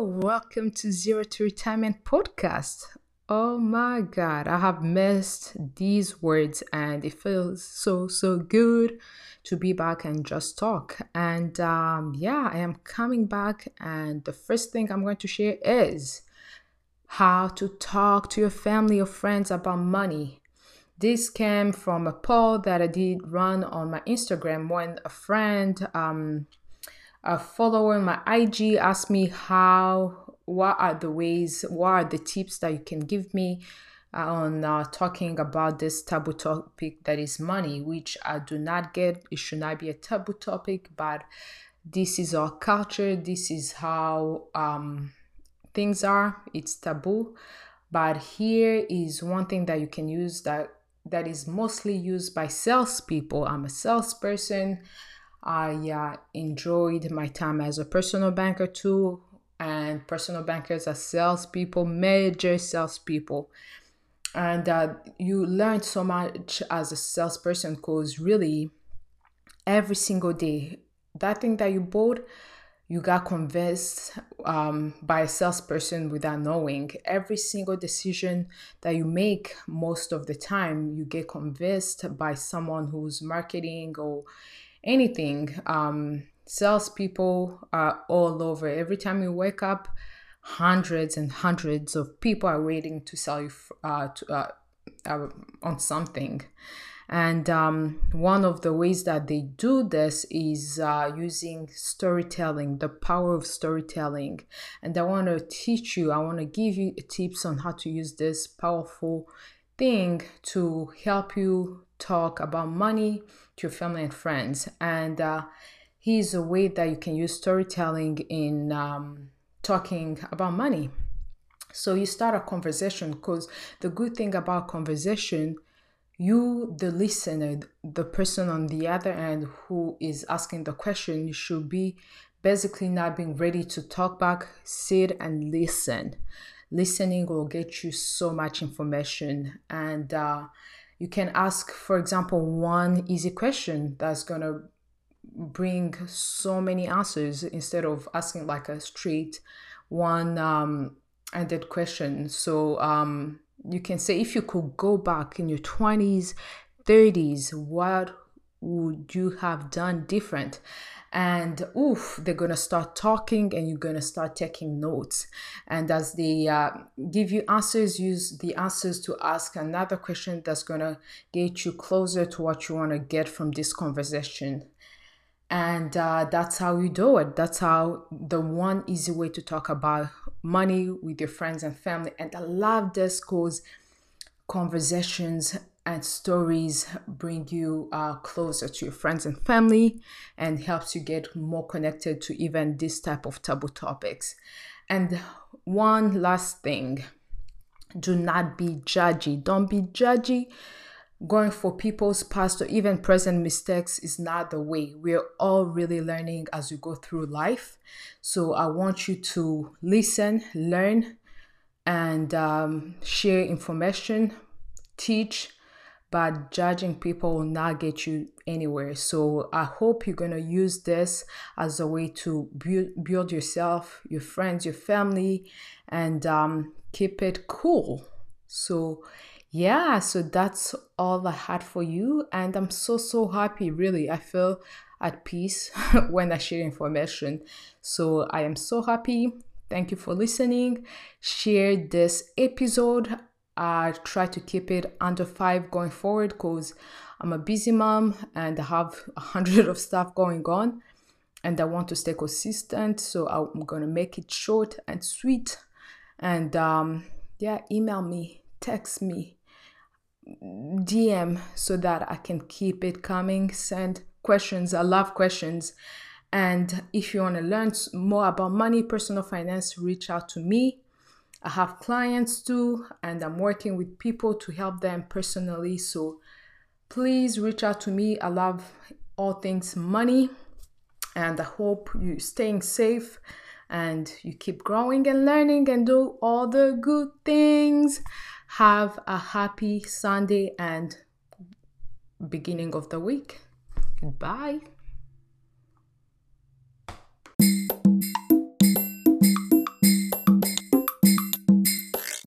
Welcome to Zero to Retirement podcast. Oh my god, I have missed these words and it feels so so good to be back and just talk. And um, yeah, I am coming back, and the first thing I'm going to share is how to talk to your family or friends about money. This came from a poll that I did run on my Instagram when a friend um, a follower on my IG asked me how, what are the ways, what are the tips that you can give me on uh, talking about this taboo topic that is money, which I do not get. It should not be a taboo topic, but this is our culture. This is how um, things are. It's taboo. But here is one thing that you can use that that is mostly used by salespeople. I'm a salesperson. I uh, enjoyed my time as a personal banker too, and personal bankers are salespeople, major salespeople. And uh, you learn so much as a salesperson because really, every single day, that thing that you bought, you got convinced um, by a salesperson without knowing. Every single decision that you make, most of the time, you get convinced by someone who's marketing or anything. Um, salespeople are all over. Every time you wake up, hundreds and hundreds of people are waiting to sell you uh, to, uh, uh, on something. And um, one of the ways that they do this is uh, using storytelling, the power of storytelling. And I want to teach you, I want to give you tips on how to use this powerful thing to help you talk about money to your family and friends. And uh, here's a way that you can use storytelling in um, talking about money. So you start a conversation because the good thing about conversation, you, the listener, the person on the other end who is asking the question, should be basically not being ready to talk back, sit and listen. Listening will get you so much information and uh, you can ask, for example, one easy question that's going to bring so many answers instead of asking like a straight one um, ended question. So um, you can say, if you could go back in your 20s, 30s, what would you have done different? And oof they're gonna start talking and you're gonna start taking notes. And as they uh, give you answers use the answers to ask another question that's gonna get you closer to what you want to get from this conversation. And uh, that's how you do it. That's how the one easy way to talk about money with your friends and family and i love this because conversations and stories bring you uh, closer to your friends and family and helps you get more connected to even this type of taboo topics. And one last thing do not be judgy. Don't be judgy. Going for people's past or even present mistakes is not the way. We're all really learning as we go through life. So i want you to listen learn and um, share information teach but judging people will not get you anywhere. So I hope you're going to use this as a way to build, build yourself, your friends, your family, and um, keep it cool. So, yeah, so that's all I had for you. And I'm so, so happy, really. I feel at peace when I share information. So I am so happy. Thank you for listening. Share this episode I try to keep it under five going forward because I'm a busy mom and I have a hundred of stuff going on and I want to stay consistent. So I'm gonna make it short and sweet. And um, yeah, email me, text me, DM so that I can keep it coming. Send questions. I love questions. And if you want to learn more about money, personal finance, reach out to me. I have clients too, and I'm working with people to help them personally. So please reach out to me. I love all things money, and I hope you're staying safe and you keep growing and learning and do all the good things. Have a happy Sunday and beginning of the week. Goodbye.